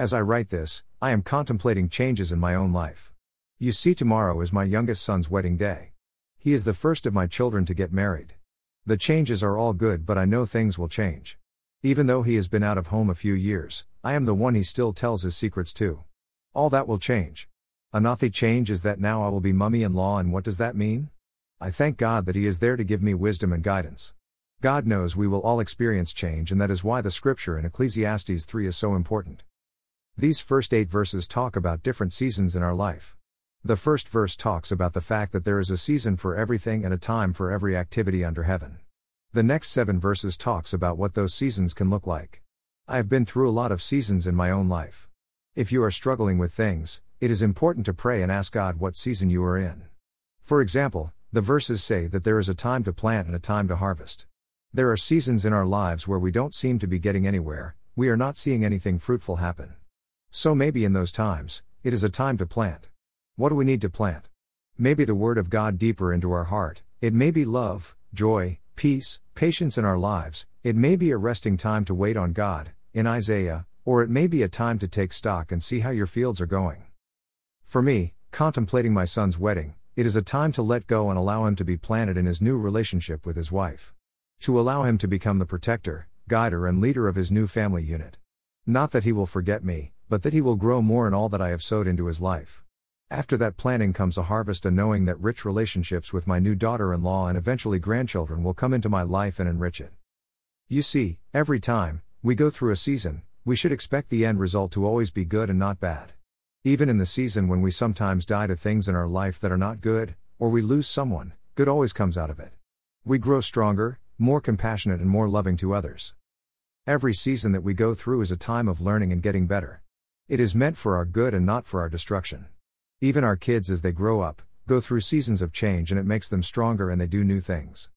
As I write this, I am contemplating changes in my own life. You see, tomorrow is my youngest son's wedding day. He is the first of my children to get married. The changes are all good, but I know things will change. Even though he has been out of home a few years, I am the one he still tells his secrets to. All that will change. Another change is that now I will be mummy in law, and what does that mean? I thank God that He is there to give me wisdom and guidance. God knows we will all experience change, and that is why the scripture in Ecclesiastes 3 is so important. These first eight verses talk about different seasons in our life. The first verse talks about the fact that there is a season for everything and a time for every activity under heaven. The next seven verses talks about what those seasons can look like. I have been through a lot of seasons in my own life. If you are struggling with things, it is important to pray and ask God what season you are in. For example, the verses say that there is a time to plant and a time to harvest. There are seasons in our lives where we don't seem to be getting anywhere, we are not seeing anything fruitful happen. So maybe in those times, it is a time to plant. What do we need to plant? Maybe the Word of God deeper into our heart, it may be love, joy, peace, patience in our lives, it may be a resting time to wait on God, in Isaiah, or it may be a time to take stock and see how your fields are going. For me, contemplating my son's wedding, it is a time to let go and allow him to be planted in his new relationship with his wife. To allow him to become the protector, guider, and leader of his new family unit. Not that he will forget me, but that he will grow more in all that I have sowed into his life. After that planting comes a harvest, and knowing that rich relationships with my new daughter in law and eventually grandchildren will come into my life and enrich it. You see, every time we go through a season, we should expect the end result to always be good and not bad. Even in the season when we sometimes die to things in our life that are not good, or we lose someone, good always comes out of it. We grow stronger, more compassionate, and more loving to others. Every season that we go through is a time of learning and getting better. It is meant for our good and not for our destruction. Even our kids, as they grow up, go through seasons of change and it makes them stronger and they do new things.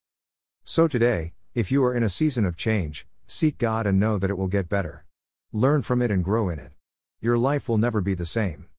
So today, if you are in a season of change, seek God and know that it will get better. Learn from it and grow in it. Your life will never be the same.